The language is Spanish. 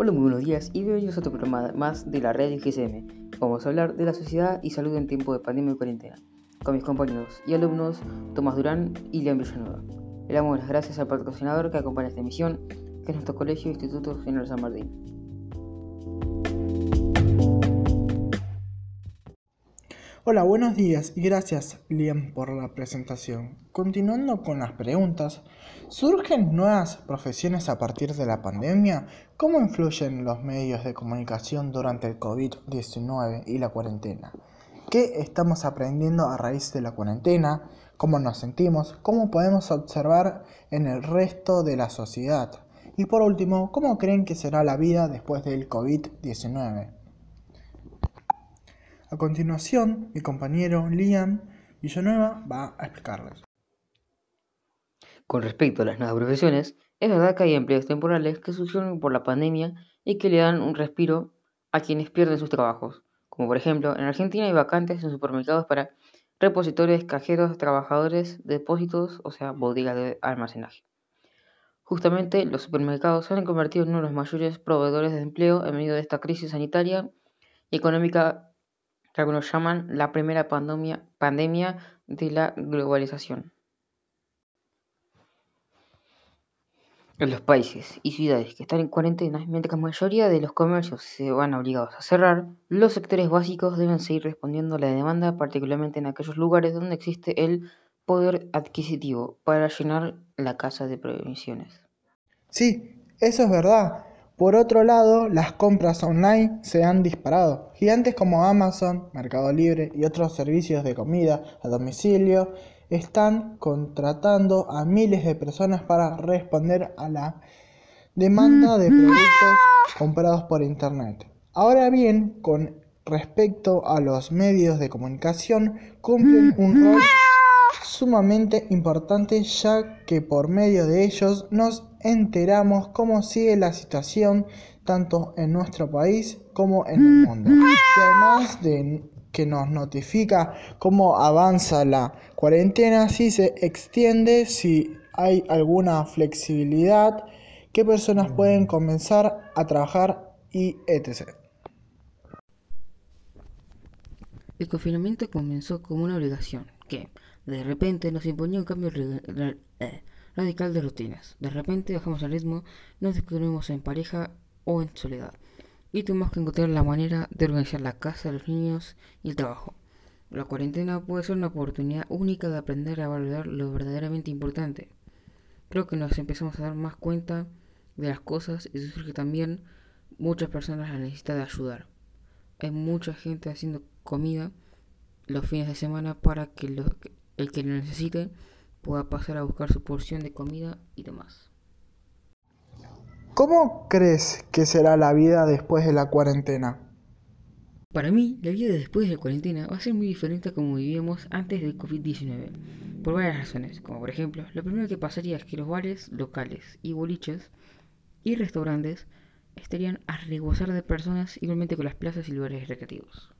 Hola, muy buenos días y bienvenidos a otro programa más de la red GCM. Vamos a hablar de la sociedad y salud en tiempo de pandemia y cuarentena, con mis compañeros y alumnos Tomás Durán y León Villanueva. Le damos las gracias al patrocinador que acompaña esta emisión, que es nuestro colegio Instituto General San Martín. Hola, buenos días y gracias Liam por la presentación. Continuando con las preguntas, ¿surgen nuevas profesiones a partir de la pandemia? ¿Cómo influyen los medios de comunicación durante el COVID-19 y la cuarentena? ¿Qué estamos aprendiendo a raíz de la cuarentena? ¿Cómo nos sentimos? ¿Cómo podemos observar en el resto de la sociedad? Y por último, ¿cómo creen que será la vida después del COVID-19? A continuación, mi compañero Liam Villanueva va a explicarles. Con respecto a las nuevas profesiones, es verdad que hay empleos temporales que surgieron por la pandemia y que le dan un respiro a quienes pierden sus trabajos. Como por ejemplo, en Argentina hay vacantes en supermercados para repositores, cajeros, trabajadores, depósitos, o sea, bodegas de almacenaje. Justamente los supermercados se han convertido en uno de los mayores proveedores de empleo en medio de esta crisis sanitaria y económica que algunos llaman la primera pandemia, pandemia de la globalización. En los países y ciudades que están en cuarentena, mientras la mayoría de los comercios se van obligados a cerrar, los sectores básicos deben seguir respondiendo a la demanda, particularmente en aquellos lugares donde existe el poder adquisitivo para llenar la casa de provisiones. Sí, eso es verdad. Por otro lado, las compras online se han disparado. Gigantes como Amazon, Mercado Libre y otros servicios de comida a domicilio están contratando a miles de personas para responder a la demanda de productos comprados por Internet. Ahora bien, con respecto a los medios de comunicación, cumplen un rol sumamente importante ya que por medio de ellos nos enteramos cómo sigue la situación tanto en nuestro país como en el mundo. Y además de que nos notifica cómo avanza la cuarentena, si se extiende, si hay alguna flexibilidad, qué personas pueden comenzar a trabajar y etc. El confinamiento comenzó como una obligación que, de repente, nos imponía un cambio eh, radical de rutinas. De repente bajamos el ritmo, nos descubrimos en pareja o en soledad. Y tuvimos que encontrar la manera de organizar la casa, los niños y el trabajo. La cuarentena puede ser una oportunidad única de aprender a valorar lo verdaderamente importante. Creo que nos empezamos a dar más cuenta de las cosas y surge también muchas personas la necesidad de ayudar. Hay mucha gente haciendo comida los fines de semana para que el que lo necesite pueda pasar a buscar su porción de comida y demás. ¿Cómo crees que será la vida después de la cuarentena? Para mí, la vida después de la cuarentena va a ser muy diferente a como vivíamos antes del COVID-19, por varias razones, como por ejemplo, lo primero que pasaría es que los bares locales y boliches y restaurantes estarían a rebosar de personas igualmente con las plazas y lugares recreativos.